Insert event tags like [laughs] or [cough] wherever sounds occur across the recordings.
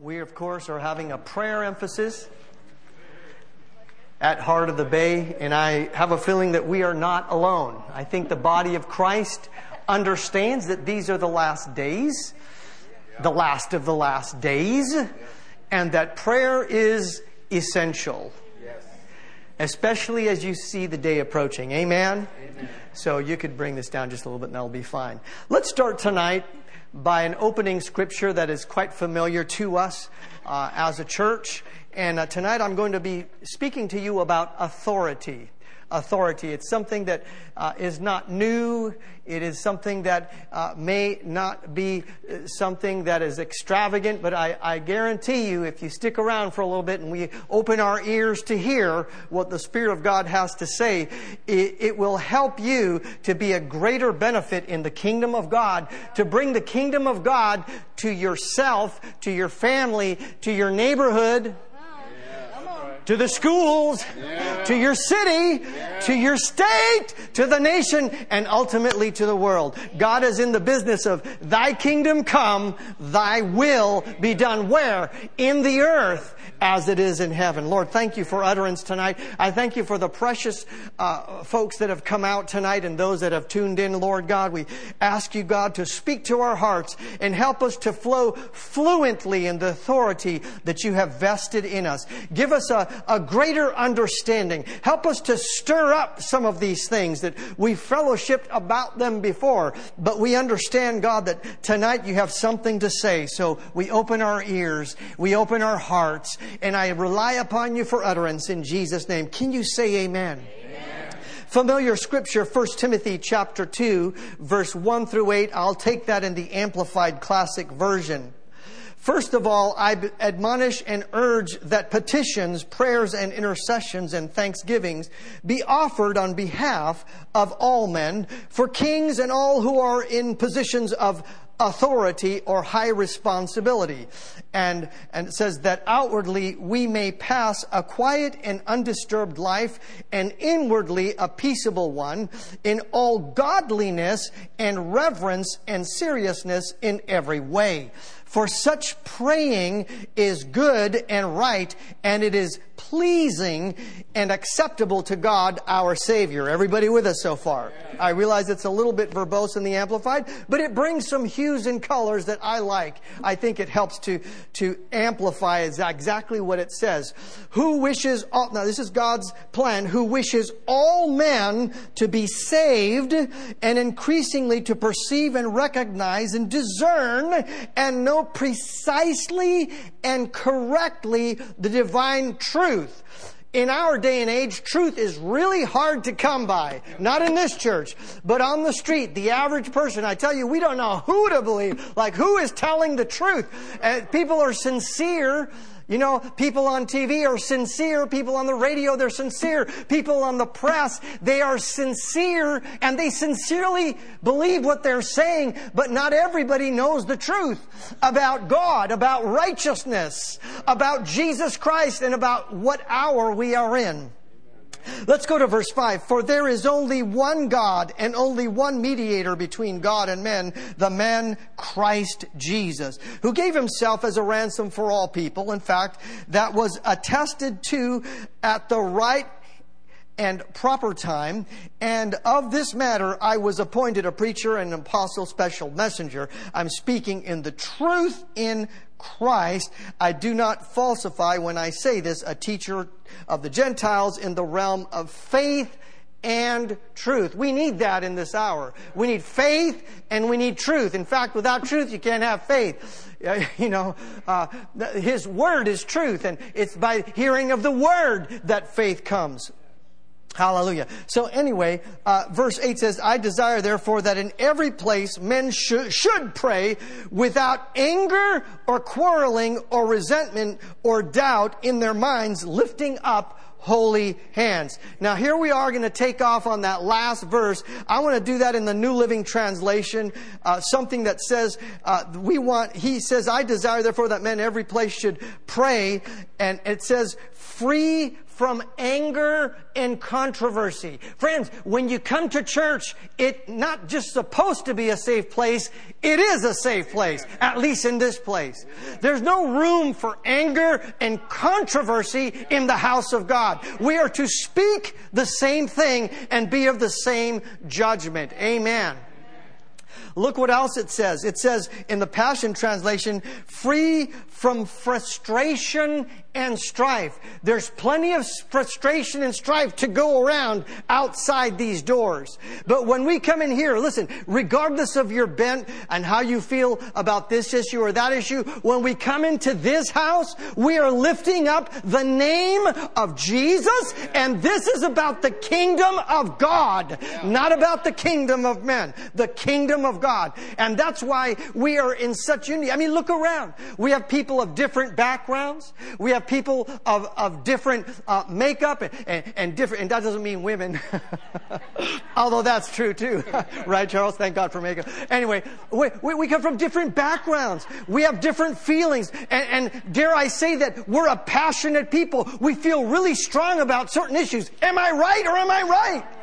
We, of course, are having a prayer emphasis at Heart of the Bay, and I have a feeling that we are not alone. I think the body of Christ understands that these are the last days, the last of the last days, and that prayer is essential. Especially as you see the day approaching. Amen? Amen? So you could bring this down just a little bit and that'll be fine. Let's start tonight by an opening scripture that is quite familiar to us uh, as a church. And uh, tonight I'm going to be speaking to you about authority authority. It's something that uh, is not new. It is something that uh, may not be uh, something that is extravagant, but I, I, guarantee you, if you stick around for a little bit and we open our ears to hear what the Spirit of God has to say, it, it will help you to be a greater benefit in the kingdom of God, to bring the kingdom of God to yourself, to your family, to your neighborhood to the schools, yeah. to your city, yeah. to your state, to the nation, and ultimately to the world. God is in the business of thy kingdom come, thy will be done. Where? In the earth as it is in heaven. Lord, thank you for utterance tonight. I thank you for the precious uh, folks that have come out tonight and those that have tuned in, Lord God. We ask you, God, to speak to our hearts and help us to flow fluently in the authority that you have vested in us. Give us a, a greater understanding. Help us to stir up some of these things that we fellowshipped about them before, but we understand, God, that tonight you have something to say. So we open our ears, we open our hearts, and I rely upon you for utterance in Jesus' name. Can you say amen? amen? Familiar scripture, 1 Timothy chapter 2, verse 1 through 8. I'll take that in the Amplified Classic Version. First of all, I admonish and urge that petitions, prayers, and intercessions and thanksgivings be offered on behalf of all men, for kings and all who are in positions of authority or high responsibility. And, and it says that outwardly we may pass a quiet and undisturbed life and inwardly a peaceable one in all godliness and reverence and seriousness in every way. For such praying is good and right, and it is pleasing and acceptable to God our Savior. Everybody with us so far? I realize it's a little bit verbose in the Amplified, but it brings some hues and colors that I like. I think it helps to, to amplify exactly what it says. Who wishes all, now this is God's plan, who wishes all men to be saved and increasingly to perceive and recognize and discern and know precisely and correctly the divine truth. In our day and age, truth is really hard to come by. Not in this church, but on the street, the average person. I tell you, we don't know who to believe. Like, who is telling the truth? Uh, people are sincere, you know, people on TV are sincere. People on the radio, they're sincere. People on the press, they are sincere and they sincerely believe what they're saying, but not everybody knows the truth about God, about righteousness, about Jesus Christ, and about what hour we are in. Let's go to verse 5. For there is only one God and only one mediator between God and men, the man Christ Jesus, who gave himself as a ransom for all people. In fact, that was attested to at the right and proper time. And of this matter, I was appointed a preacher and an apostle, special messenger. I'm speaking in the truth in Christ. I do not falsify when I say this, a teacher of the Gentiles in the realm of faith and truth. We need that in this hour. We need faith and we need truth. In fact, without truth, you can't have faith. [laughs] You know, uh, His Word is truth, and it's by hearing of the Word that faith comes. Hallelujah. So anyway, uh, verse 8 says, I desire therefore that in every place men should, should pray without anger or quarreling or resentment or doubt in their minds, lifting up holy hands. Now here we are going to take off on that last verse. I want to do that in the New Living Translation, uh, something that says, uh, we want, he says, I desire therefore that men every place should pray. And it says, free from anger and controversy. Friends, when you come to church, it not just supposed to be a safe place, it is a safe place, at least in this place. There's no room for anger and controversy in the house of God. We are to speak the same thing and be of the same judgment. Amen. Look what else it says. It says in the Passion Translation, free from frustration and strife. There's plenty of frustration and strife to go around outside these doors. But when we come in here, listen, regardless of your bent and how you feel about this issue or that issue, when we come into this house, we are lifting up the name of Jesus, and this is about the kingdom of God, not about the kingdom of men, the kingdom of God. And that's why we are in such unity. I mean, look around. We have people of different backgrounds. We have people of, of different uh, makeup and, and, and, different, and that doesn't mean women. [laughs] Although that's true too. [laughs] right, Charles? Thank God for makeup. Anyway, we, we, we, come from different backgrounds. We have different feelings. And, and dare I say that we're a passionate people. We feel really strong about certain issues. Am I right or am I right?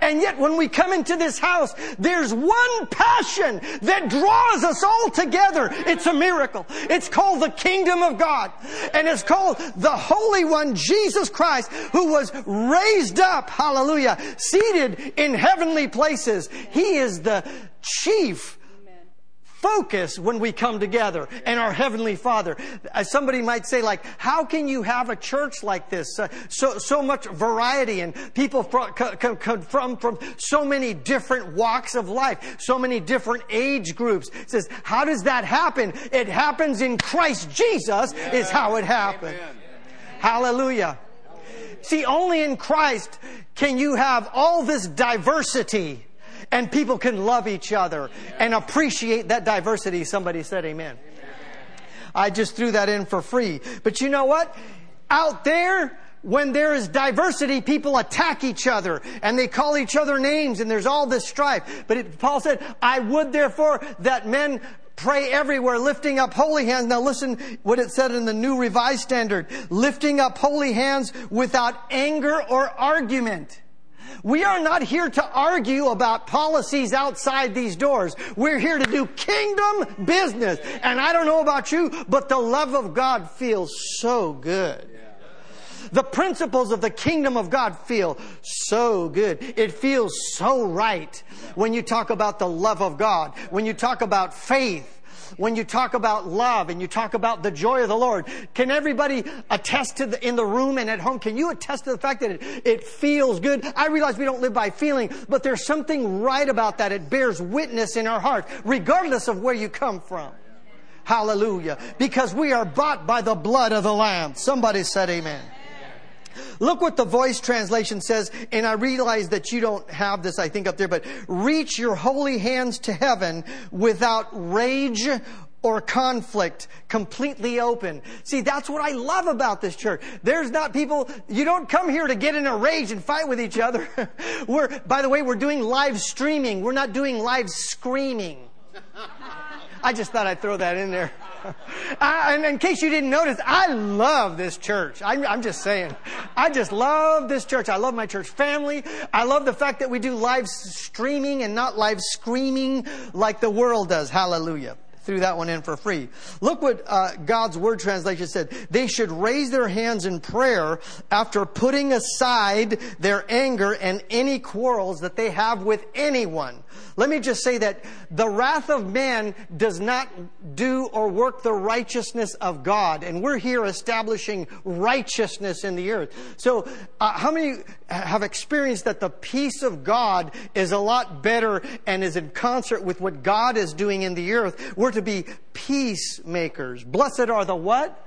And yet when we come into this house, there's one passion that draws us all together. It's a miracle. It's called the kingdom of God. And it's called the Holy One, Jesus Christ, who was raised up, hallelujah, seated in heavenly places. He is the chief focus when we come together and our heavenly father. Uh, somebody might say like how can you have a church like this? Uh, so so much variety and people from, from from so many different walks of life so many different age groups. It says how does that happen? It happens in christ jesus yeah. is how it happens Amen. hallelujah. See only in christ can you have all this diversity and people can love each other and appreciate that diversity. Somebody said amen. I just threw that in for free. But you know what? Out there, when there is diversity, people attack each other and they call each other names and there's all this strife. But it, Paul said, I would therefore that men pray everywhere, lifting up holy hands. Now listen what it said in the New Revised Standard. Lifting up holy hands without anger or argument. We are not here to argue about policies outside these doors. We're here to do kingdom business. And I don't know about you, but the love of God feels so good. The principles of the kingdom of God feel so good. It feels so right when you talk about the love of God, when you talk about faith, when you talk about love and you talk about the joy of the Lord. Can everybody attest to the, in the room and at home? Can you attest to the fact that it, it feels good? I realize we don't live by feeling, but there's something right about that. It bears witness in our heart, regardless of where you come from. Hallelujah. Because we are bought by the blood of the Lamb. Somebody said amen. Look what the voice translation says, and I realize that you don't have this, I think, up there, but reach your holy hands to heaven without rage or conflict, completely open. See, that's what I love about this church. There's not people, you don't come here to get in a rage and fight with each other. [laughs] we're, by the way, we're doing live streaming. We're not doing live screaming. I just thought I'd throw that in there. I, and in case you didn't notice, I love this church. I'm, I'm, just saying. I just love this church. I love my church family. I love the fact that we do live streaming and not live screaming like the world does. Hallelujah threw that one in for free. Look what uh, God's Word translation said. They should raise their hands in prayer after putting aside their anger and any quarrels that they have with anyone. Let me just say that the wrath of man does not do or work the righteousness of God. And we're here establishing righteousness in the earth. So, uh, how many have experienced that the peace of God is a lot better and is in concert with what God is doing in the earth? We're to be peacemakers. Blessed are the what?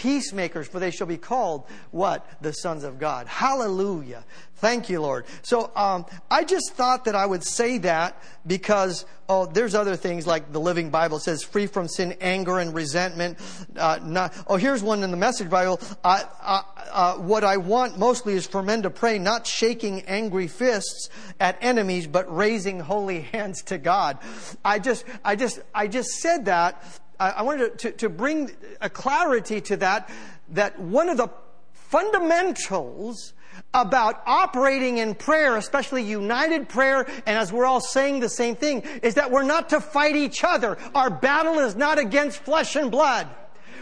Peacemakers, for they shall be called what? The sons of God. Hallelujah. Thank you, Lord. So um, I just thought that I would say that because oh, there's other things like the Living Bible says, free from sin, anger, and resentment. Uh, not, oh, here's one in the Message Bible. Uh, uh, what I want mostly is for men to pray, not shaking angry fists at enemies, but raising holy [laughs] hands to God. I just, I just, I just said that. I, wanted to, to, to bring a clarity to that. That one of the fundamentals about operating in prayer, especially united prayer, and as we're all saying the same thing, is that we're not to fight each other. Our battle is not against flesh and blood.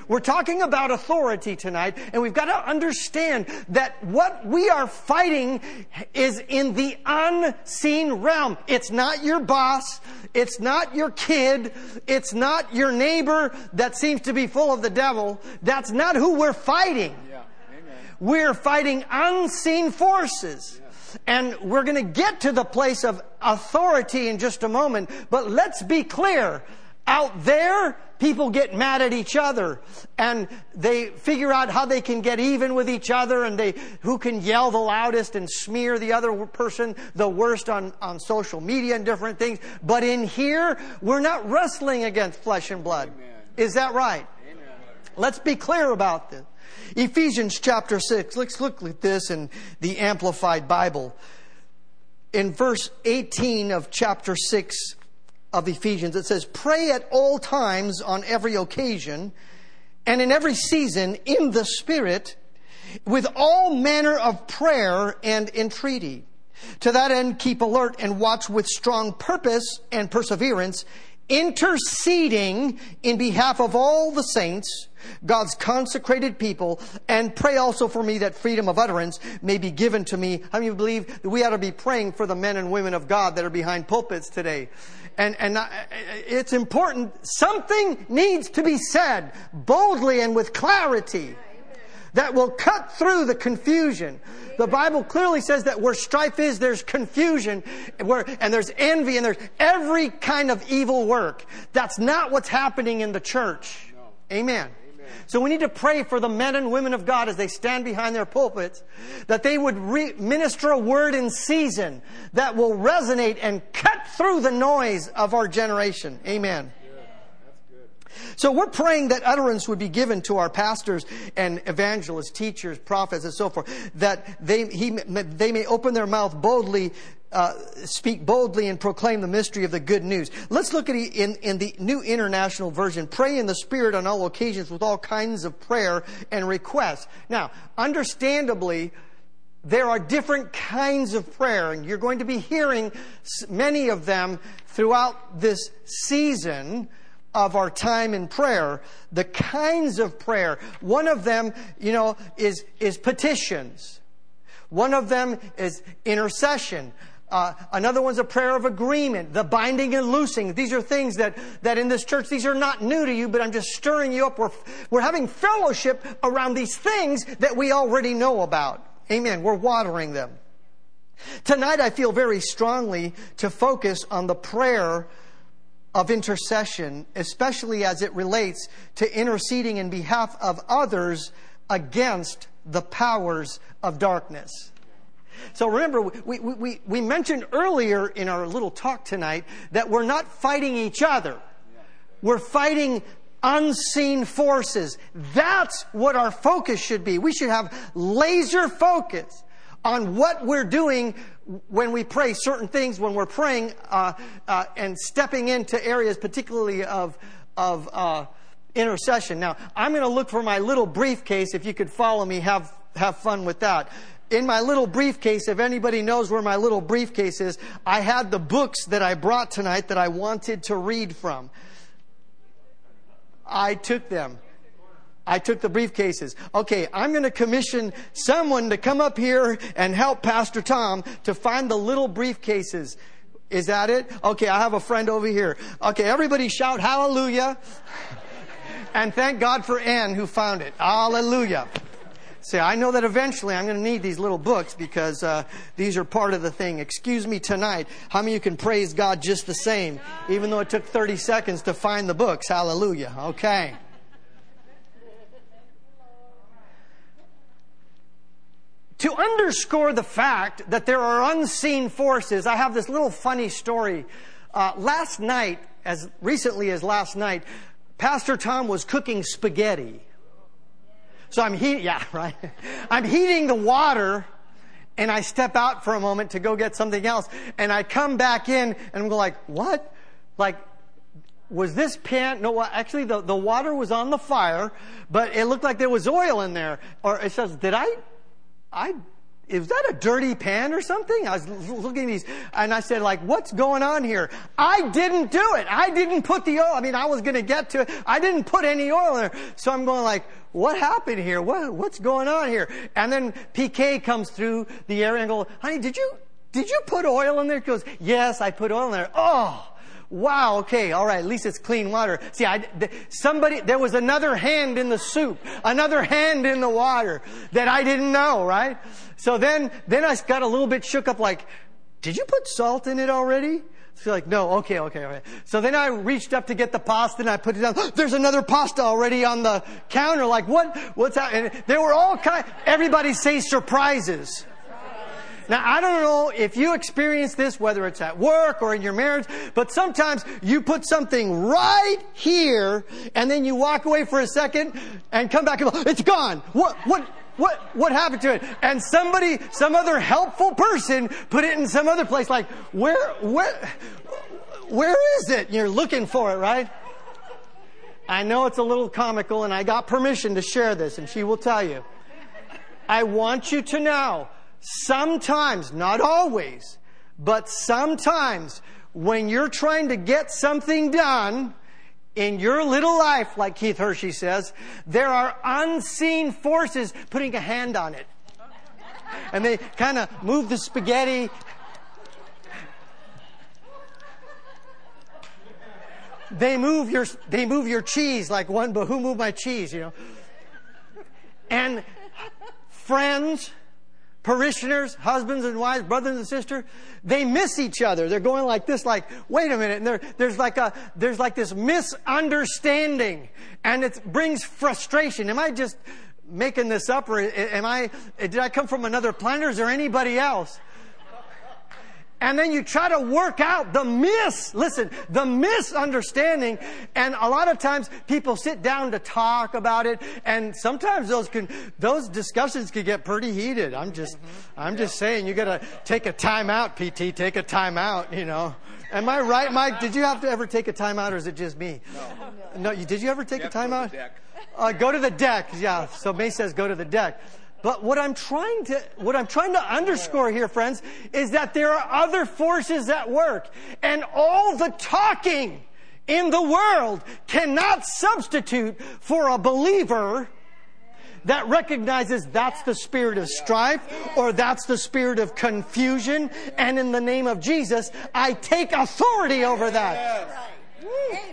We're talking about authority tonight, and we've got to understand that what we are fighting is in the unseen realm. It's not your boss. It's not your kid. It's not your neighbor that seems to be full of the devil. That's not who we're fighting. Yeah. We're fighting unseen forces. And we're going to get to the place of authority in just a moment. But let's be clear. Out there, people get mad at each other and they figure out how they can get even with each other and they, who can yell the loudest and smear the other person the worst on, on social media and different things. But in here, we're not wrestling against flesh and blood. Amen. Is that right? Amen. Let's be clear about this. Ephesians chapter 6. Let's look at this in the Amplified Bible. In verse 18 of chapter 6, of Ephesians. It says, Pray at all times on every occasion and in every season in the Spirit with all manner of prayer and entreaty. To that end, keep alert and watch with strong purpose and perseverance, interceding in behalf of all the saints, God's consecrated people, and pray also for me that freedom of utterance may be given to me. How many believe that we ought to be praying for the men and women of God that are behind pulpits today? And, and it's important. Something needs to be said boldly and with clarity that will cut through the confusion. The Bible clearly says that where strife is, there's confusion, where, and there's envy, and there's every kind of evil work. That's not what's happening in the church. Amen. So we need to pray for the men and women of God as they stand behind their pulpits that they would re- minister a word in season that will resonate and cut through the noise of our generation. Amen. So we're praying that utterance would be given to our pastors and evangelists, teachers, prophets, and so forth, that they, he, they may open their mouth boldly uh, speak boldly and proclaim the mystery of the good news. Let's look at it in, in the New International Version. Pray in the Spirit on all occasions with all kinds of prayer and requests. Now, understandably, there are different kinds of prayer, and you're going to be hearing many of them throughout this season of our time in prayer. The kinds of prayer. One of them, you know, is, is petitions. One of them is intercession. Uh, another one's a prayer of agreement, the binding and loosing. These are things that, that in this church, these are not new to you, but I'm just stirring you up. We're, we're having fellowship around these things that we already know about. Amen. We're watering them. Tonight, I feel very strongly to focus on the prayer of intercession, especially as it relates to interceding in behalf of others against the powers of darkness. So remember, we, we, we mentioned earlier in our little talk tonight that we're not fighting each other. We're fighting unseen forces. That's what our focus should be. We should have laser focus on what we're doing when we pray certain things, when we're praying uh, uh, and stepping into areas, particularly of, of uh, intercession. Now, I'm going to look for my little briefcase. If you could follow me, have, have fun with that in my little briefcase, if anybody knows where my little briefcase is, I had the books that I brought tonight that I wanted to read from. I took them. I took the briefcases. Okay, I'm going to commission someone to come up here and help Pastor Tom to find the little briefcases. Is that it? Okay, I have a friend over here. Okay, everybody shout hallelujah. and thank God for Ann who found it. Hallelujah. Say, I know that eventually I'm going to need these little books because uh, these are part of the thing. Excuse me tonight. How many of you can praise God just the same, even though it took 30 seconds to find the books? Hallelujah. Okay. to underscore the fact that there are unseen forces, I have this little funny story. Uh, last night, as recently as last night, Pastor Tom was cooking spaghetti. So I'm heating, yeah, [laughs] right. I'm heating the water and I step out for a moment to go get something else and I come back in and I'm like, what? Like, was this pan, no, actually the, the water was on the fire, but it looked like there was oil in there. Or it says, did I, I, is that a dirty pan or something? I was looking at these and I said like, what's going on here? I didn't do it. I didn't put the oil. I mean, I was going to get to it. I didn't put any oil in there. So I'm going like, what happened here? What, what's going on here? And then PK comes through the area and goes, honey, did you, did you put oil in there? He goes, yes, I put oil in there. Oh, Wow, okay, all right, at least it's clean water. See, I, somebody, there was another hand in the soup, another hand in the water that I didn't know, right? So then, then I got a little bit shook up like, did you put salt in it already? So like, no, okay, okay, okay. So then I reached up to get the pasta and I put it down. There's another pasta already on the counter. Like, what, what's that? And there were all kind, everybody say surprises. Now, I don't know if you experience this, whether it's at work or in your marriage, but sometimes you put something right here and then you walk away for a second and come back and go, it's gone. What, what, what, what happened to it? And somebody, some other helpful person put it in some other place like, where, where, where is it? You're looking for it, right? I know it's a little comical and I got permission to share this and she will tell you. I want you to know sometimes, not always, but sometimes when you're trying to get something done in your little life, like Keith Hershey says, there are unseen forces putting a hand on it. And they kind of move the spaghetti. They move your, they move your cheese like one, but who moved my cheese, you know? And friends, parishioners, husbands and wives, brothers and sisters, they miss each other. They're going like this, like, wait a minute. And there's like a, there's like this misunderstanding and it brings frustration. Am I just making this up or am I, did I come from another planet or is there anybody else? And then you try to work out the mis, listen, the misunderstanding. And a lot of times people sit down to talk about it. And sometimes those can, those discussions can get pretty heated. I'm just, mm-hmm. I'm just saying you gotta take a time out, PT, take a time out, you know. Am I right, Mike? Did you have to ever take a time out or is it just me? No. No, did you ever take you a time out? Uh, go to the deck. Yeah. So May says go to the deck. But what I'm trying to, what I'm trying to underscore here, friends, is that there are other forces at work. And all the talking in the world cannot substitute for a believer that recognizes that's the spirit of strife or that's the spirit of confusion. And in the name of Jesus, I take authority over that.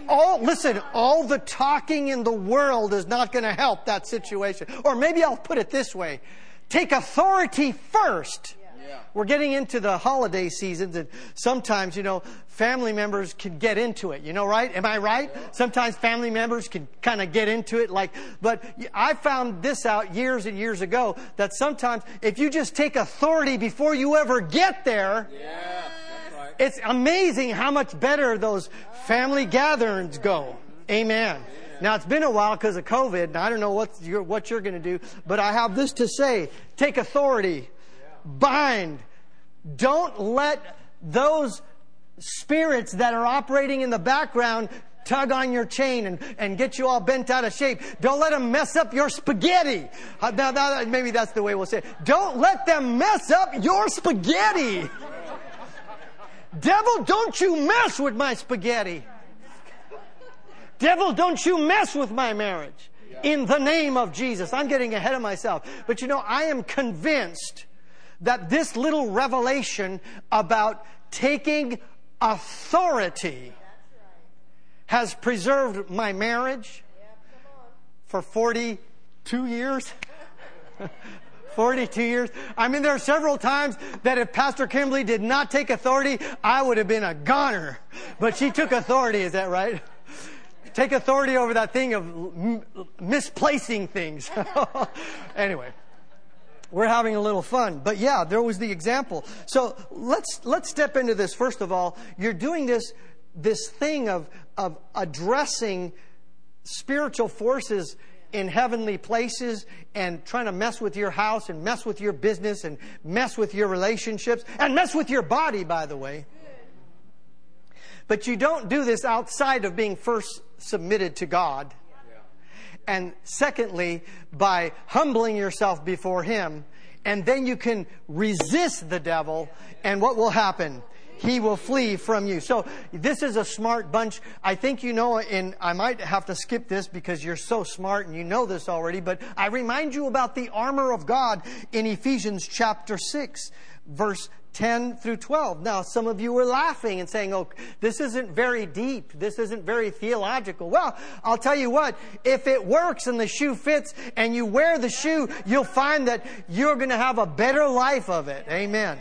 All, listen, all the talking in the world is not going to help that situation. Or maybe I'll put it this way. Take authority first. We're getting into the holiday seasons and sometimes, you know, family members can get into it, you know, right? Am I right? Sometimes family members can kind of get into it like, but I found this out years and years ago that sometimes if you just take authority before you ever get there, yeah it's amazing how much better those family gatherings go. Amen. Now it's been a while because of COVID, and I don't know what you're, what you're going to do, but I have this to say: take authority, bind. Don't let those spirits that are operating in the background tug on your chain and, and get you all bent out of shape. Don't let them mess up your spaghetti. Uh, now, now, maybe that's the way we'll say it. Don't let them mess up your spaghetti. Devil, don't you mess with my spaghetti. Devil, don't you mess with my marriage. In the name of Jesus. I'm getting ahead of myself. But you know, I am convinced that this little revelation about taking authority has preserved my marriage for 42 years. [laughs] 42 years. I mean, there are several times that if Pastor Kimberly did not take authority, I would have been a goner. But she took authority, is that right? Take authority over that thing of m- misplacing things. [laughs] anyway we're having a little fun. But yeah, there was the example. So let's let's step into this. First of all, you're doing this this thing of of addressing spiritual forces in heavenly places and trying to mess with your house and mess with your business and mess with your relationships and mess with your body, by the way. But you don't do this outside of being first submitted to God. And secondly, by humbling yourself before Him. And then you can resist the devil. And what will happen? He will flee from you. So this is a smart bunch. I think you know, and I might have to skip this because you're so smart and you know this already, but I remind you about the armor of God in Ephesians chapter 6, verse 10 through 12. Now, some of you were laughing and saying, oh, this isn't very deep. This isn't very theological. Well, I'll tell you what, if it works and the shoe fits and you wear the shoe, you'll find that you're going to have a better life of it. Amen.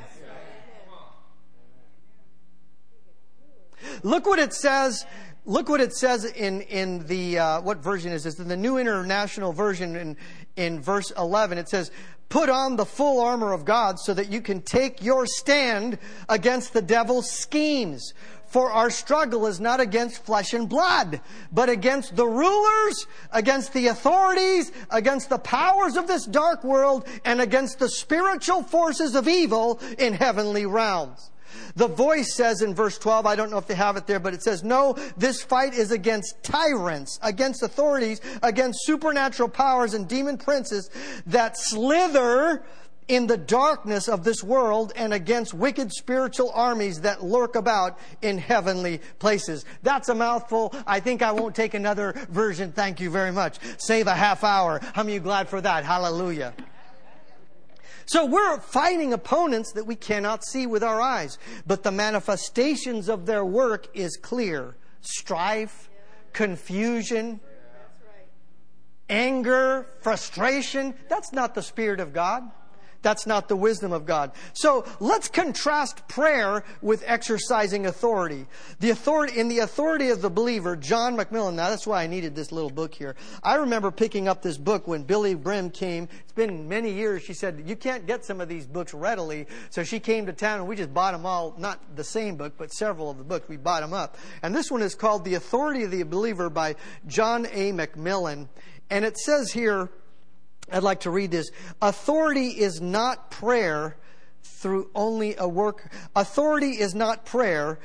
Look what it says. Look what it says in in the uh, what version is this? In the New International Version, in in verse eleven, it says, "Put on the full armor of God, so that you can take your stand against the devil's schemes." For our struggle is not against flesh and blood, but against the rulers, against the authorities, against the powers of this dark world, and against the spiritual forces of evil in heavenly realms. The voice says in verse 12, I don't know if they have it there, but it says, No, this fight is against tyrants, against authorities, against supernatural powers and demon princes that slither in the darkness of this world and against wicked spiritual armies that lurk about in heavenly places. That's a mouthful. I think I won't take another version. Thank you very much. Save a half hour. How many you glad for that? Hallelujah. So we're fighting opponents that we cannot see with our eyes, but the manifestations of their work is clear. Strife, confusion, anger, frustration. That's not the Spirit of God. That's not the wisdom of God. So let's contrast prayer with exercising authority. The authority, in the authority of the believer, John MacMillan, now that's why I needed this little book here. I remember picking up this book when Billye Brim came. It's been many years. She said, you can't get some of these books readily. So she came to town and we just bought them all, not the same book, but several of the books. We bought them up. And this one is called The Authority of the Believer by John A. MacMillan. And it says here, I'd like to read this. Authority is not prayer through only a work. Authority is not prayer,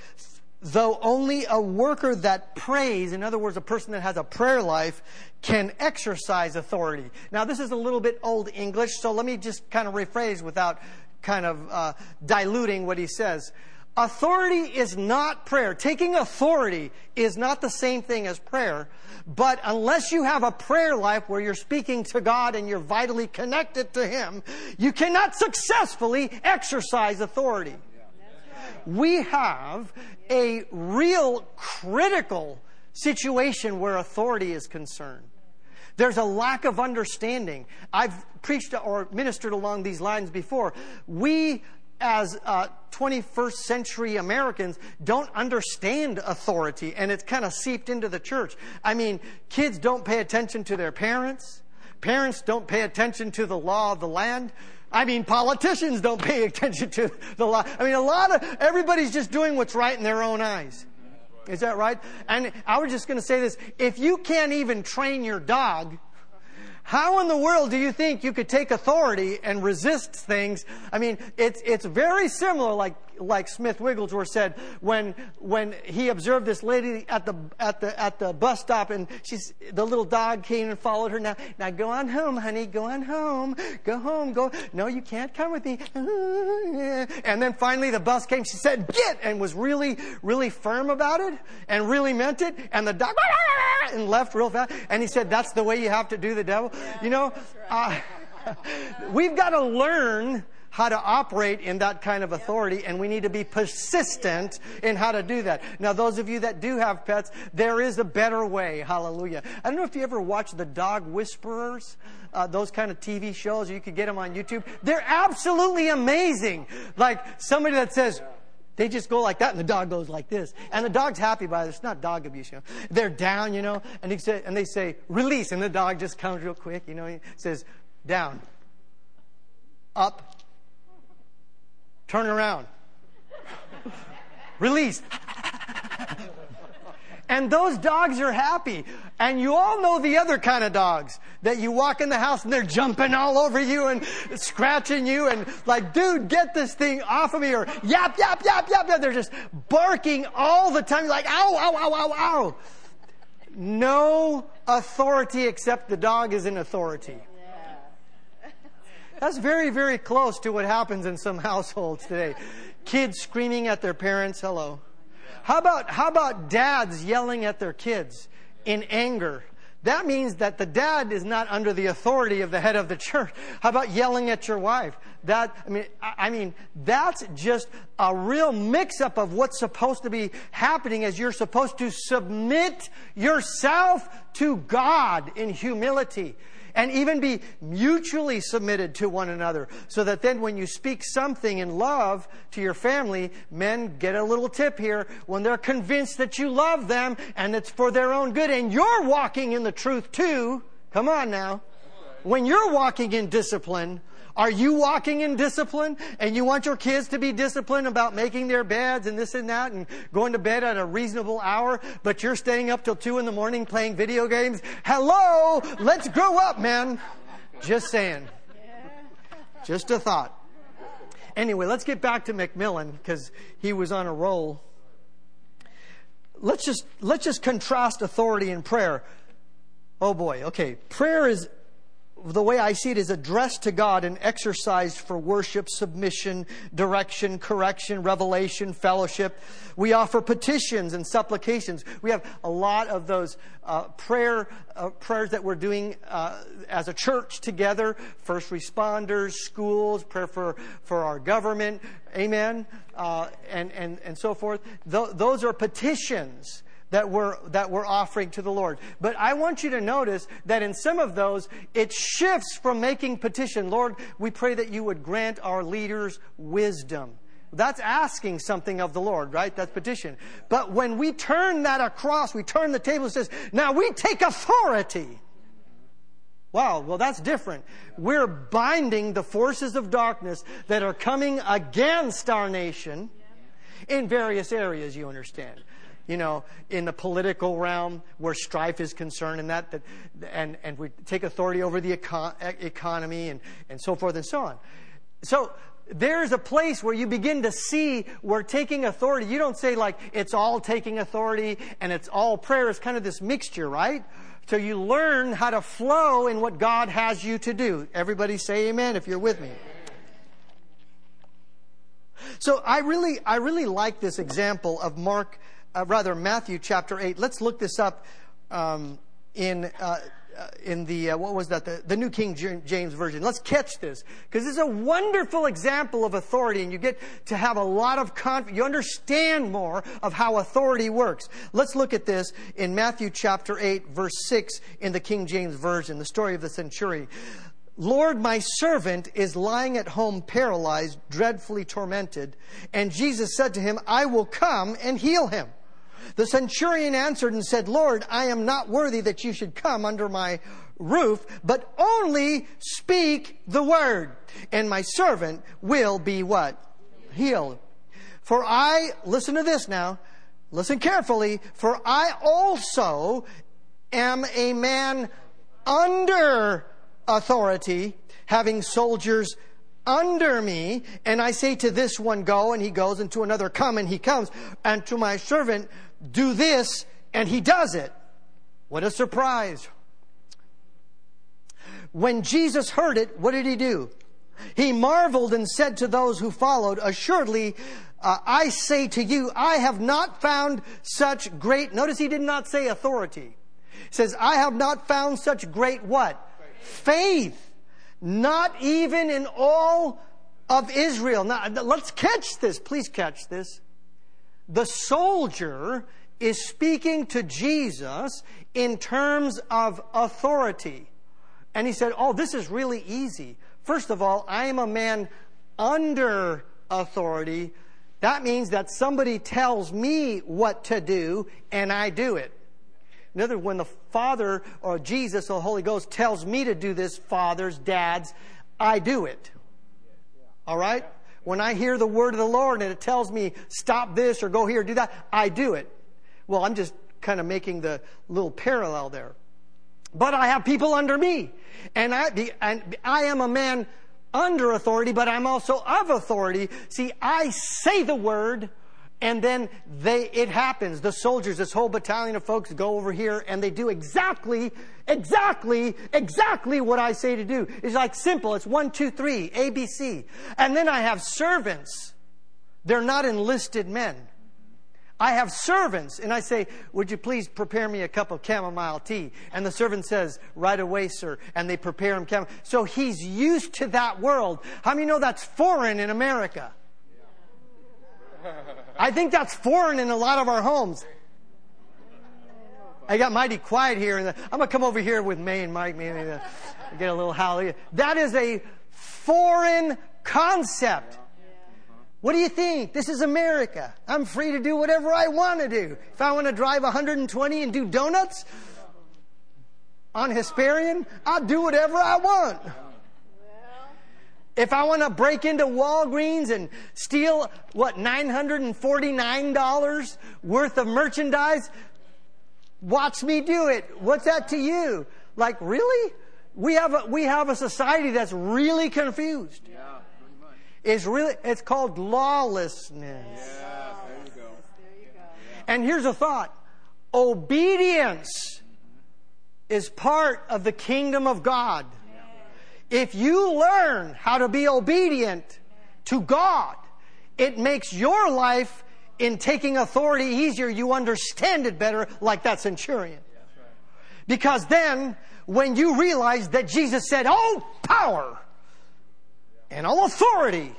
though only a worker that prays, in other words, a person that has a prayer life, can exercise authority. Now, this is a little bit old English, so let me just kind of rephrase without kind of uh, diluting what he says. Authority is not prayer. Taking authority is not the same thing as prayer. But unless you have a prayer life where you're speaking to God and you're vitally connected to Him, you cannot successfully exercise authority. We have a real critical situation where authority is concerned. There's a lack of understanding. I've preached or ministered along these lines before. We as uh, 21st century Americans don't understand authority and it's kind of seeped into the church. I mean, kids don't pay attention to their parents. Parents don't pay attention to the law of the land. I mean, politicians don't pay [laughs] attention to the law. I mean, a lot of, everybody's just doing what's right in their own eyes. Is that right? And I was just going to say this. If you can't even train your dog, how in the world do you think you could take authority and resist things? I mean, it's, it's very similar, like like Smith Wigglesworth said when when he observed this lady at the at the at the bus stop and she's the little dog came and followed her. Now now go on home honey go on home go home go no you can't come with me. And then finally the bus came. She said get and was really really firm about it and really meant it. And the dog and left real fast. And he said that's the way you have to do the devil. Yeah, you know right. uh, [laughs] we've got to learn how to operate in that kind of authority, and we need to be persistent in how to do that. Now, those of you that do have pets, there is a better way. Hallelujah. I don't know if you ever watch the Dog Whisperers, uh, those kind of TV shows. You could get them on YouTube. They're absolutely amazing. Like somebody that says, they just go like that, and the dog goes like this. And the dog's happy by it. It's not dog abuse, you know. They're down, you know, and they say, and they say release, and the dog just comes real quick, you know. He says, down, up, Turn around. Release. And those dogs are happy. And you all know the other kind of dogs that you walk in the house and they're jumping all over you and scratching you and like, dude, get this thing off of me or yap, yap, yap, yap, yap. They're just barking all the time. You're like, ow, ow, ow, ow, ow. No authority except the dog is in authority. That's very, very close to what happens in some [laughs] households today. Kids screaming at their parents, hello. How about, how about dads yelling at their kids in anger? That means that the dad is not under the authority of the head of the church. How about yelling at your wife? That, I mean, I mean, that's just a real mix up of what's supposed to be happening as you're supposed to submit yourself to God in humility and even be mutually submitted to one another so that then when you speak something in love to your family, men get a little tip here when they're convinced that you love them and it's for their own good and you're walking in the truth too. Come on now. When you're walking in discipline, are you walking in discipline and you want your kids to be disciplined about making their beds and this and that and going to bed at a reasonable hour, but you're staying up till two in the morning playing video games? Hello! Let's grow up, man. Just saying. Just a thought. Anyway, let's get back to MacMillan because he was on a roll. Let's just, let's just contrast authority and prayer. Oh boy, okay. Prayer is the way I see it is addressed to God and exercised for worship, submission, direction, correction, revelation, fellowship. We offer petitions and supplications. We have a lot of those uh, prayer uh, prayers that we're doing uh, as a church together. First responders, schools, prayer for for our government, Amen, uh, and and and so forth. Th- those are petitions that we're, that we're offering to the Lord. But I want you to notice that in some of those, it shifts from making petition. Lord, we pray that you would grant our leaders wisdom. That's asking something of the Lord, right? That's petition. But when we turn that across, we turn the table and says, now we take authority. Wow, well, that's different. We're binding the forces of darkness that are coming against our nation in various areas, you understand you know, in the political realm where strife is concerned and that, that and, and we take authority over the econ- economy and, and so forth and so on. So there's a place where you begin to see where taking authority, you don't say like it's all taking authority and it's all prayer. It's kind of this mixture, right? So you learn how to flow in what God has you to do. Everybody say amen if you're with me. So I really, I really like this example of Mark uh, rather Matthew chapter 8. Let's look this up um, in, uh, in the, uh, what was that, the, the New King James Version. Let's catch this because this is a wonderful example of authority and you get to have a lot of confidence. You understand more of how authority works. Let's look at this in Matthew chapter 8 verse 6 in the King James Version, the story of the centurion. Lord, my servant is lying at home paralyzed, dreadfully tormented. And Jesus said to him, I will come and heal him. The centurion answered and said, Lord, I am not worthy that you should come under my roof, but only speak the word, and my servant will be what? Healed. For I, listen to this now, listen carefully, for I also am a man under authority, having soldiers under me, and I say to this one, go, and he goes, and to another, come, and he comes, and to my servant, do this, and he does it. What a surprise. When Jesus heard it, what did he do? He marveled and said to those who followed, Assuredly, uh, I say to you, I have not found such great, notice he did not say authority. He says, I have not found such great what? Faith. Faith. Not even in all of Israel. Now, let's catch this. Please catch this the soldier is speaking to Jesus in terms of authority. And he said, Oh, this is really easy. First of all, I am a man under authority. That means that somebody tells me what to do and I do it. In other words, when the Father or Jesus or the Holy Ghost tells me to do this, fathers, dads, I do it. All right? When I hear the word of the Lord and it tells me stop this or go here, do that, I do it. Well, I'm just kind of making the little parallel there. But I have people under me. And I, and I am a man under authority, but I'm also of authority. See, I say the word, and then they, it happens. The soldiers, this whole battalion of folks go over here and they do exactly, exactly, exactly what I say to do. It's like simple. It's one, two, three, ABC. And then I have servants. They're not enlisted men. I have servants, and I say, Would you please prepare me a cup of chamomile tea? And the servant says, Right away, sir. And they prepare him chamomile. So he's used to that world. How many know that's foreign in America? [laughs] I think that's foreign in a lot of our homes. I got mighty quiet here, and I'm gonna come over here with May and Mike. Maybe get a little hallelujah. That is a foreign concept. What do you think? This is America. I'm free to do whatever I want to do. If I want to drive 120 and do donuts on Hesperian, I'll do whatever I want. If I want to break into Walgreens and steal, what, $949 worth of merchandise, watch me do it. What's that to you? Like, really? We have a, we have a society that's really confused. Yeah is really, it's called lawlessness. Yeah, there you go. And here's a thought. Obedience mm-hmm. is part of the kingdom of God. If you learn how to be obedient to God, it makes your life in taking authority easier. You understand it better, like that centurion. Because then, when you realize that Jesus said, All power and all authority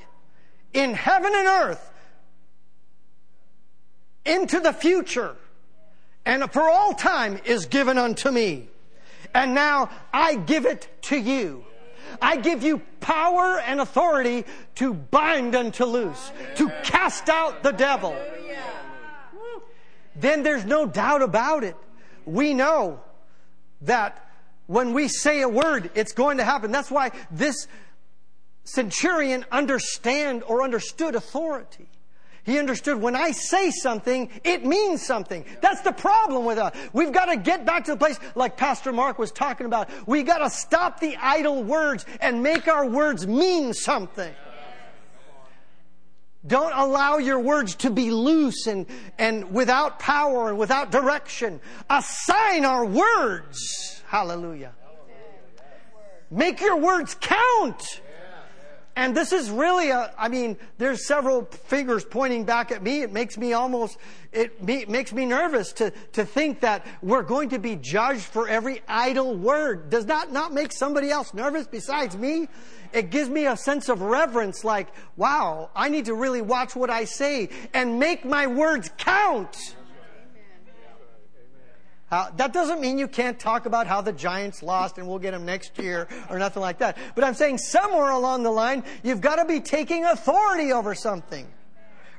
in heaven and earth into the future and for all time is given unto me. And now I give it to you. I give you power and authority to bind and to loose, to cast out the devil. Then there's no doubt about it. We know that when we say a word, it's going to happen. That's why this centurion understand or understood authority. He understood when I say something, it means something. That's the problem with us. We've got to get back to the place like Pastor Mark was talking about. We got to stop the idle words and make our words mean something. Don't allow your words to be loose and, and without power and without direction. Assign our words. Hallelujah. Make your words count. And this is really a, I mean, there's several fingers pointing back at me. It makes me almost, it makes me nervous to, to think that we're going to be judged for every idle word. Does that not make somebody else nervous besides me? It gives me a sense of reverence like, wow, I need to really watch what I say and make my words count. Uh, that doesn't mean you can't talk about how the Giants lost and we'll get them next year or nothing like that. But I'm saying somewhere along the line, you've got to be taking authority over something.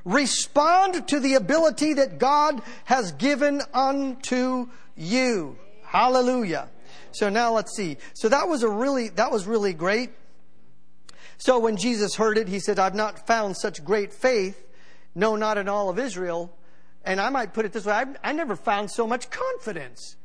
Respond to the ability that God has given unto you. Hallelujah. So now let's see. So that was a really, that was really great. So when Jesus heard it, he said, I've not found such great faith, no, not in all of Israel and I might put it this way I, I never found so much confidence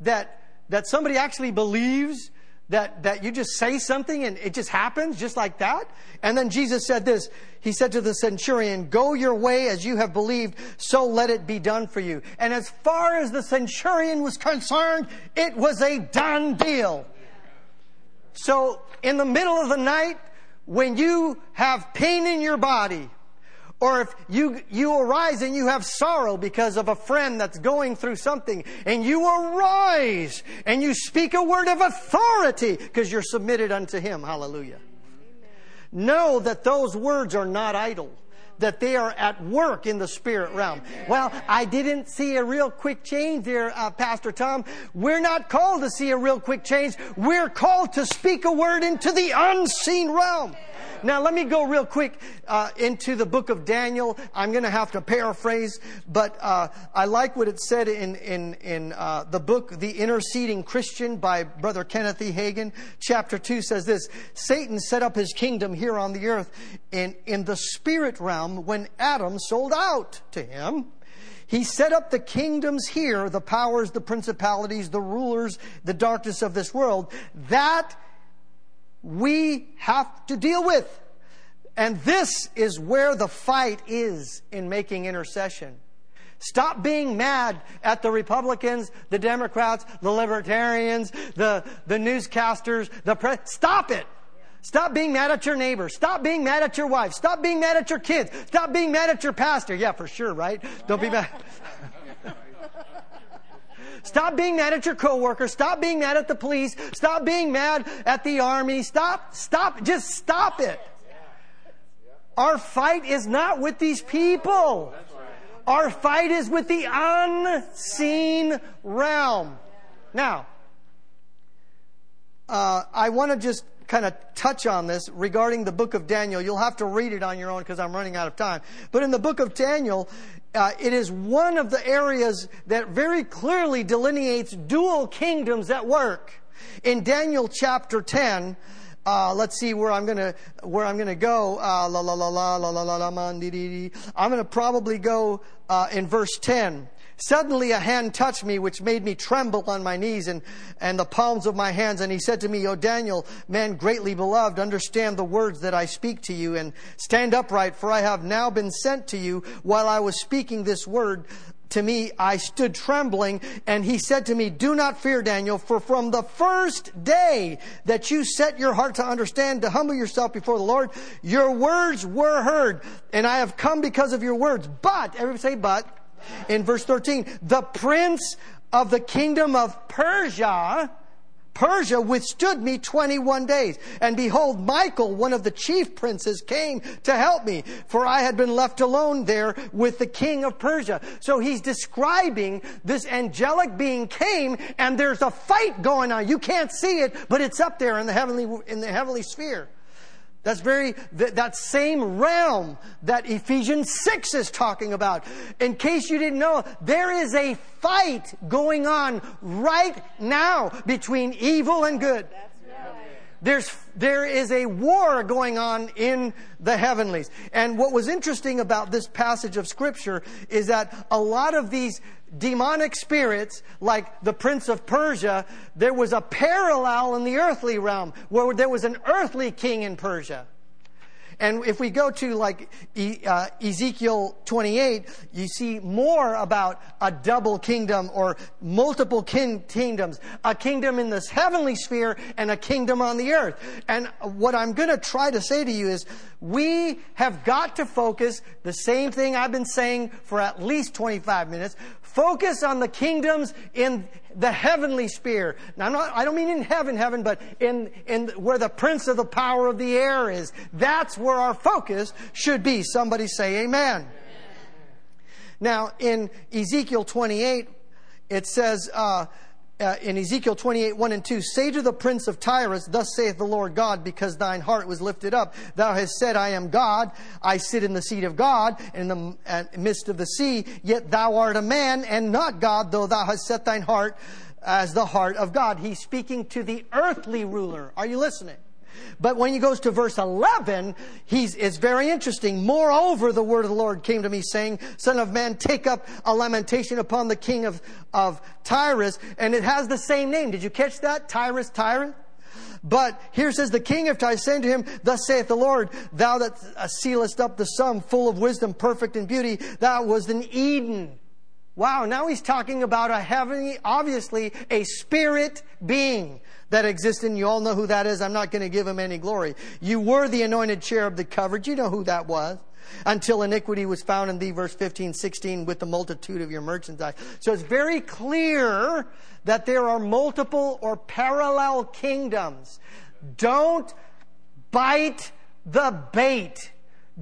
that, that somebody actually believes that, that you just say something and it just happens just like that. And then Jesus said this He said to the centurion, Go your way as you have believed, so let it be done for you. And as far as the centurion was concerned, it was a done deal. So, in the middle of the night, when you have pain in your body, or if you, you arise and you have sorrow because of a friend that's going through something, and you arise and you speak a word of authority because you're submitted unto Him. Hallelujah. Know that those words are not idle that they are at work in the spirit realm. Well, I didn't see a real quick change there, uh, Pastor Tom. We're not called to see a real quick change. We're called to speak a word into the unseen realm. Now, let me go real quick uh, into the book of Daniel. I'm going to have to paraphrase, but uh, I like what it said in, in, in uh, the book, The Interceding Christian by Brother Kenneth E. Hagin. Chapter 2 says this Satan set up his kingdom here on the earth in, in the spirit realm when Adam sold out to him. He set up the kingdoms here, the powers, the principalities, the rulers, the darkness of this world, that we have to deal with. And this is where the fight is in making intercession. Stop being mad at the Republicans, the Democrats, the Libertarians, the, the newscasters, the press. Stop it. Stop being mad at your neighbor. Stop being mad at your wife. Stop being mad at your kids. Stop being mad at your pastor. Yeah, for sure, right? Don't be mad. [laughs] Stop being mad at your coworker. Stop being mad at the police. Stop being mad at the army. Stop, stop, just stop it. Our fight is not with these people. Our fight is with the unseen realm. Now, uh, I want to just kind of touch on this regarding the book of Daniel. You'll have to read it on your own because I'm running out of time. But in the book of Daniel, uh, it is one of the areas that very clearly delineates dual kingdoms at work. In Daniel chapter 10, uh, let's see where I'm gonna where I'm gonna go. Uh, la la la la la la la la I'm gonna probably go uh, in verse 10. Suddenly a hand touched me, which made me tremble on my knees and, and the palms of my hands. And he said to me, O Daniel, man greatly beloved, understand the words that I speak to you and stand upright, for I have now been sent to you while I was speaking this word to me, I stood trembling, and he said to me, Do not fear, Daniel, for from the first day that you set your heart to understand, to humble yourself before the Lord, your words were heard, and I have come because of your words. But, everybody say, but, in verse 13, the prince of the kingdom of Persia, Persia withstood me 21 days. And behold, Michael, one of the chief princes, came to help me, for I had been left alone there with the king of Persia. So he's describing this angelic being came and there's a fight going on. You can't see it, but it's up there in the heavenly, in the heavenly sphere. That's very, that same realm that Ephesians 6 is talking about. In case you didn't know, there is a fight going on right now between evil and good. There's, there is a war going on in the heavenlies. And what was interesting about this passage of scripture is that a lot of these demonic spirits, like the prince of Persia, there was a parallel in the earthly realm where there was an earthly king in Persia. And if we go to like uh, Ezekiel 28, you see more about a double kingdom or multiple kin- kingdoms, a kingdom in this heavenly sphere and a kingdom on the earth. And what I'm going to try to say to you is we have got to focus the same thing I've been saying for at least 25 minutes. Focus on the kingdoms in the heavenly sphere. Now, not, I don't mean in heaven, heaven, but in, in where the prince of the power of the air is. That's where our focus should be. Somebody say amen. amen. Now, in Ezekiel 28, it says, uh, uh, in Ezekiel 28, 1 and 2, say to the prince of Tyrus, thus saith the Lord God, because thine heart was lifted up. Thou hast said, I am God, I sit in the seat of God, in the uh, midst of the sea, yet thou art a man and not God, though thou hast set thine heart as the heart of God. He's speaking to the earthly ruler. Are you listening? But when he goes to verse 11, he's, it's very interesting. Moreover, the word of the Lord came to me saying, Son of man, take up a lamentation upon the king of, of Tyrus. And it has the same name. Did you catch that? Tyrus, Tyrus? But here says the king of Tyre, saying to him, Thus saith the Lord, thou that uh, sealest up the sum, full of wisdom, perfect in beauty, thou was in Eden. Wow, now he's talking about a heavenly, obviously a spirit being that exists in you. all know who that is. I'm not going to give him any glory. You were the anointed cherub that covered. You know who that was. Until iniquity was found in thee, verse 15, 16, with the multitude of your merchandise. So it's very clear that there are multiple or parallel kingdoms. Don't bite the bait.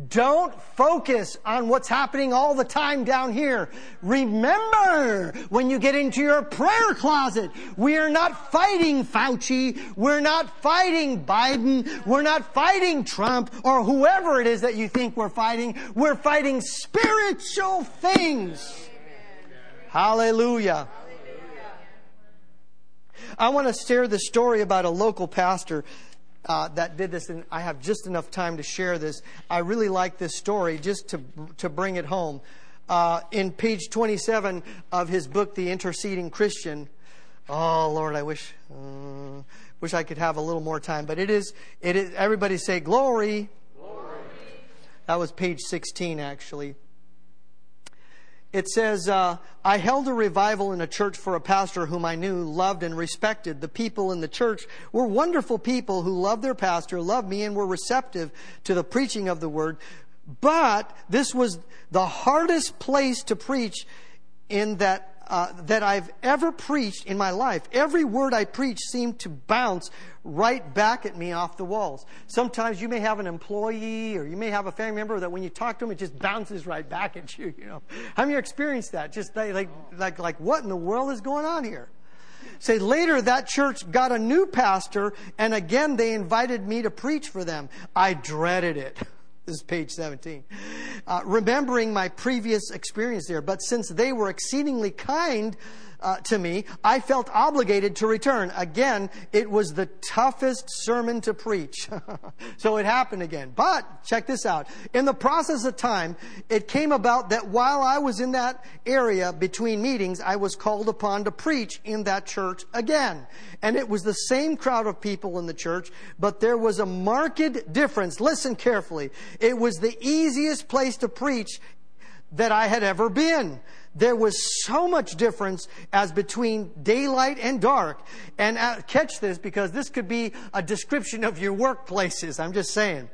Don't focus on what's happening all the time down here. Remember when you get into your prayer closet, we are not fighting Fauci. We're not fighting Biden. We're not fighting Trump or whoever it is that you think we're fighting. We're fighting spiritual things. Hallelujah. I want to share the story about a local pastor uh, that did this, and I have just enough time to share this. I really like this story just to, to bring it home. uh, in page 27 of his book, The Interceding Christian. Oh, Lord, I wish. Uh, wish I could have a little more time, but it is, it is, everybody say glory. glory. That was page 16, actually it says, uh, I held a revival in a church for a pastor whom I knew, loved, and respected. The people in the church were wonderful people who loved their pastor, loved me, and were receptive to the preaching of the word. But this was the hardest place to preach in that uh, that I've ever preached in my life. Every word I preached seemed to bounce right back at me off the walls. Sometimes you may have an employee or you may have a family member that when you talk to them, it just bounces right back at you. You know, have you experienced that? Just like like like what in the world is going on here? Say later that church got a new pastor and again they invited me to preach for them. I dreaded it. [laughs] This is page 17. Uh, remembering my previous experience there, but since they were exceedingly kind uh, to me, I felt obligated to return. Again, it was the toughest sermon to preach. [laughs] so it happened again. But check this out. In the process of time, it came about that while I was in that area between meetings, I was called upon to preach in that church again. And it was the same crowd of people in the church, but there was a marked difference. Listen carefully. It was the easiest place to preach that I had ever been there was so much difference as between daylight and dark. And uh, catch this because this could be a description of your workplaces. I'm just saying.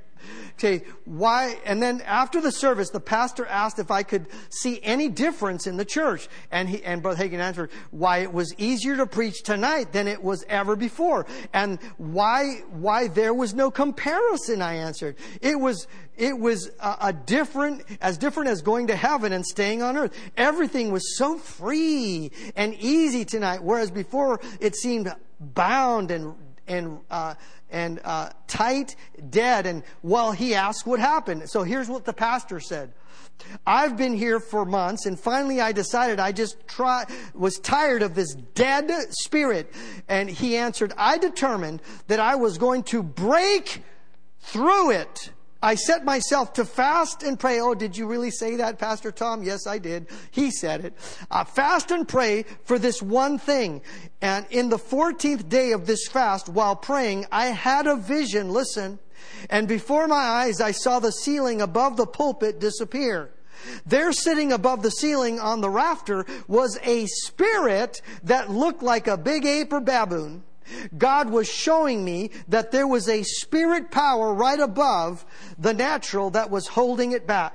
Okay, why? And then after the service, the pastor asked if I could see any difference in the church. And he, and Brother Hagin answered, why it was easier to preach tonight than it was ever before. And why, why there was no comparison, I answered. It was, it was a, a different, as different as going to heaven and staying on earth. Everything was so free and easy tonight, whereas before it seemed bound and, and, uh, and uh, tight, dead. And well, he asked what happened. So here's what the pastor said. I've been here for months, and finally I decided I just try, was tired of this dead spirit. And he answered, I determined that I was going to break through it I set myself to fast and pray. Oh, did you really say that, Pastor Tom? Yes, I did. He said it. Uh, fast and pray for this one thing. And in the 14th day of this fast, while praying, I had a vision. Listen. And before my eyes, I saw the ceiling above the pulpit disappear. There sitting above the ceiling on the rafter was a spirit that looked like a big ape or baboon. God was showing me that there was a spirit power right above the natural that was holding it back.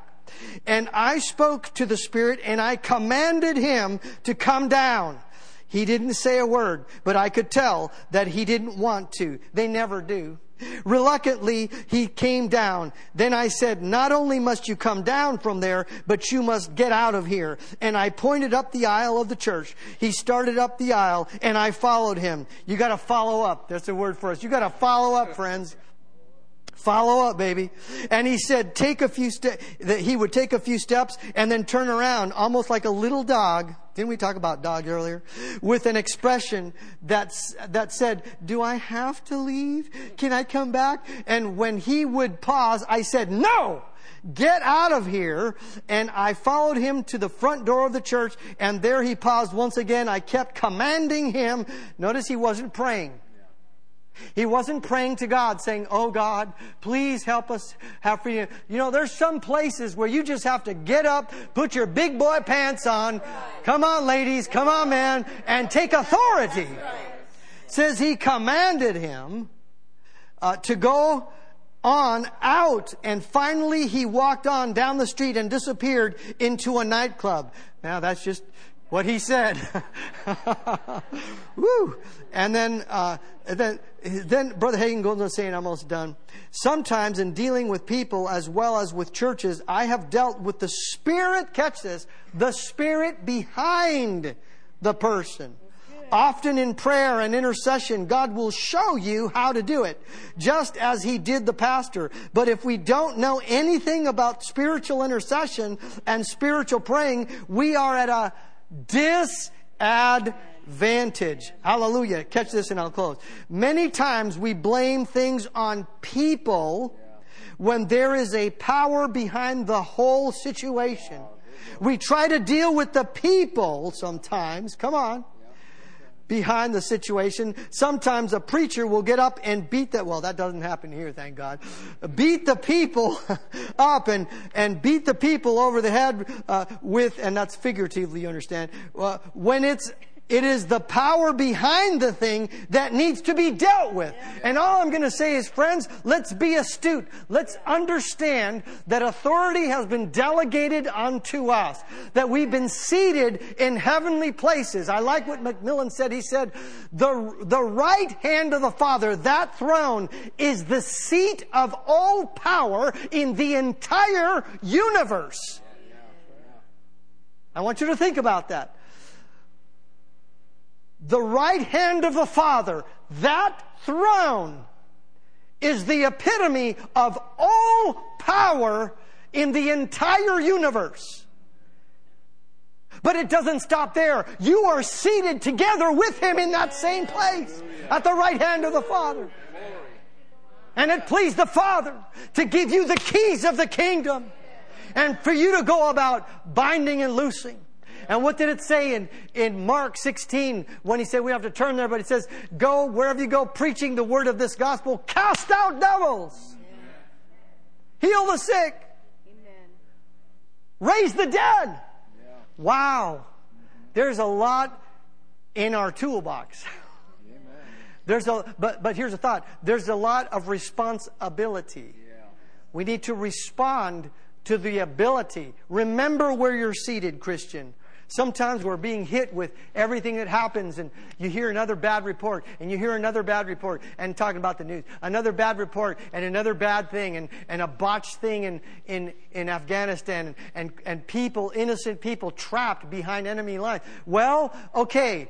And I spoke to the spirit and I commanded him to come down. He didn't say a word, but I could tell that he didn't want to. They never do. Reluctantly, he came down. Then I said, not only must you come down from there, but you must get out of here. And I pointed up the aisle of the church. He started up the aisle and I followed him. You gotta follow up. That's a word for us. You gotta follow up, friends. Follow up, baby. And he said, take a few steps, that he would take a few steps and then turn around almost like a little dog. Didn't we talk about dog earlier? With an expression that's, that said, do I have to leave? Can I come back? And when he would pause, I said, no! Get out of here. And I followed him to the front door of the church and there he paused once again. I kept commanding him. Notice he wasn't praying. He wasn't praying to God saying, Oh God, please help us have freedom. You know, there's some places where you just have to get up, put your big boy pants on. Come on, ladies, come on, man, and take authority. says he commanded him uh, to go on out and finally he walked on down the street and disappeared into a nightclub. Now that's just what he said. [laughs] Woo! And then, uh, then, then Brother Hagin goes on saying, I'm almost done. Sometimes in dealing with people as well as with churches, I have dealt with the spirit, catch this, the spirit behind the person. Often in prayer and intercession, God will show you how to do it, just as He did the pastor. But if we don't know anything about spiritual intercession and spiritual praying, we are at a disadvantage. Hallelujah. Catch this and I'll close. Many times we blame things on people when there is a power behind the whole situation. We try to deal with the people sometimes. Come on. Behind the situation. Sometimes a preacher will get up and beat that. Well, that doesn't happen here, thank God. Beat the people [laughs] up and, and beat the people over the head uh, with, and that's figuratively, you understand, uh, when it's it is the power behind the thing that needs to be dealt with. And all I'm going to say is, friends, let's be astute. Let's understand that authority has been delegated unto us, that we've been seated in heavenly places. I like what MacMillan said. He said, the, the right hand of the Father, that throne, is the seat of all power in the entire universe. I want you to think about that the right hand of the Father, that throne is the epitome of all power in the entire universe. But it doesn't stop there. You are seated together with Him in that same place at the right hand of the Father. And it pleased the Father to give you the keys of the kingdom and for you to go about binding and loosing and what did it say in, in Mark 16 when he said we have to turn there? But it says, go wherever you go preaching the word of this gospel, cast out devils, heal the sick, raise the dead. Wow. There's a lot in our toolbox. There's a, but, but here's a thought. There's a lot of responsibility. We need to respond to the ability. Remember where you're seated, Christian. Sometimes we're being hit with everything that happens, and you hear another bad report, and you hear another bad report, and talking about the news, another bad report, and another bad thing, and, and a botched thing in, in, in Afghanistan, and, and, and people, innocent people, trapped behind enemy lines. Well, okay.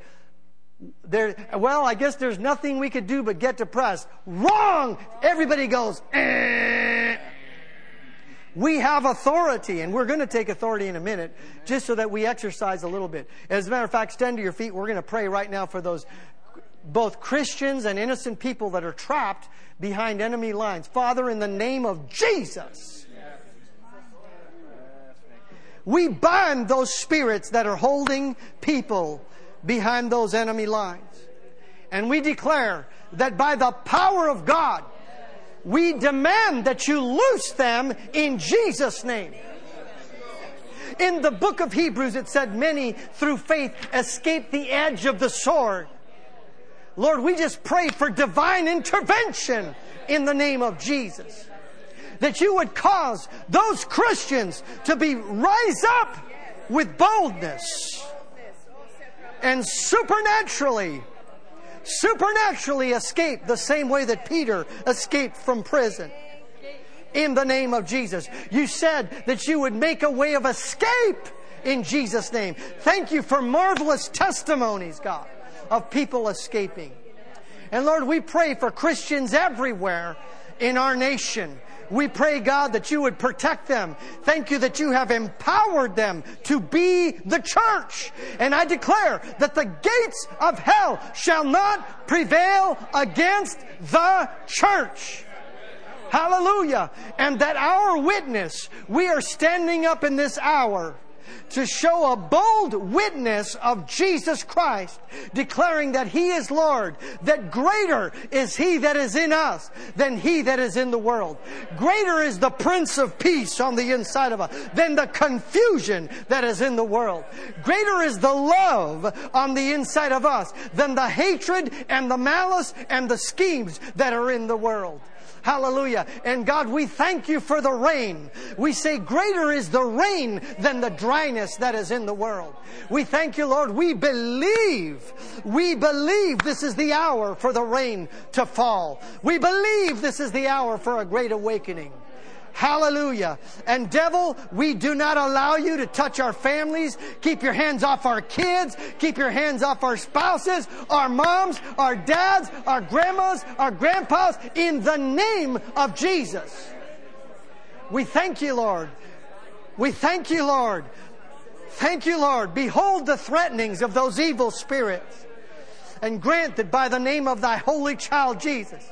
There, well, I guess there's nothing we could do but get depressed. Wrong! Everybody goes, eh. We have authority, and we're going to take authority in a minute, just so that we exercise a little bit. As a matter of fact, stand to your feet. We're going to pray right now for those both Christians and innocent people that are trapped behind enemy lines. Father, in the name of Jesus, we bind those spirits that are holding people behind those enemy lines. And we declare that by the power of God, we demand that you loose them in Jesus' name. In the book of Hebrews, it said, Many through faith escaped the edge of the sword. Lord, we just pray for divine intervention in the name of Jesus. That you would cause those Christians to be rise up with boldness and supernaturally supernaturally escape the same way that Peter escaped from prison. In the name of Jesus. You said that you would make a way of escape in Jesus' name. Thank you for marvelous testimonies, God, of people escaping. And Lord, we pray for Christians everywhere in our nation we pray, God, that you would protect them. Thank you that you have empowered them to be the church. And I declare that the gates of hell shall not prevail against the church. Hallelujah. And that our witness, we are standing up in this hour to show a bold witness of Jesus Christ, declaring that He is Lord, that greater is He that is in us than He that is in the world. Greater is the Prince of Peace on the inside of us than the confusion that is in the world. Greater is the love on the inside of us than the hatred and the malice and the schemes that are in the world. Hallelujah. And God, we thank you for the rain. We say, greater is the rain than the dryness that is in the world. We thank you, Lord. We believe, we believe this is the hour for the rain to fall. We believe this is the hour for a great awakening. Hallelujah. And devil, we do not allow you to touch our families. Keep your hands off our kids. Keep your hands off our spouses, our moms, our dads, our grandmas, our grandpas, in the name of Jesus. We thank you, Lord. We thank you, Lord. Thank you, Lord. Behold the threatenings of those evil spirits. And grant that by the name of thy holy child Jesus,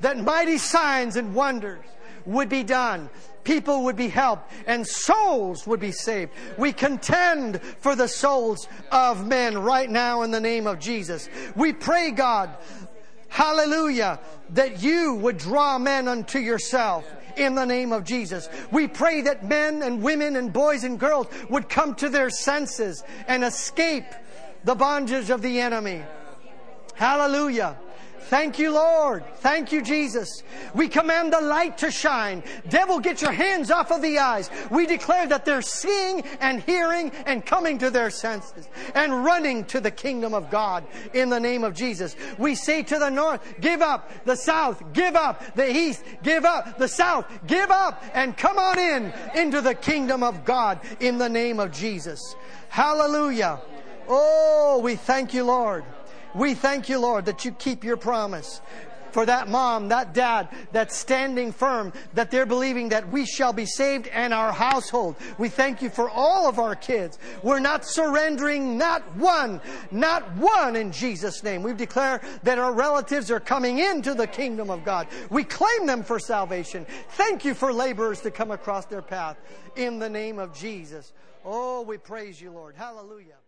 that mighty signs and wonders would be done. People would be helped and souls would be saved. We contend for the souls of men right now in the name of Jesus. We pray, God, hallelujah, that you would draw men unto yourself in the name of Jesus. We pray that men and women and boys and girls would come to their senses and escape the bondage of the enemy. Hallelujah. Thank you, Lord. Thank you, Jesus. We command the light to shine. Devil, get your hands off of the eyes. We declare that they're seeing and hearing and coming to their senses and running to the kingdom of God in the name of Jesus. We say to the north, give up. The south, give up. The east, give up. The south, give up and come on in into the kingdom of God in the name of Jesus. Hallelujah. Oh, we thank you, Lord. We thank you, Lord, that you keep your promise for that mom, that dad that's standing firm, that they're believing that we shall be saved and our household. We thank you for all of our kids. We're not surrendering not one, not one in Jesus' name. We declare that our relatives are coming into the kingdom of God. We claim them for salvation. Thank you for laborers to come across their path in the name of Jesus. Oh, we praise you, Lord. Hallelujah.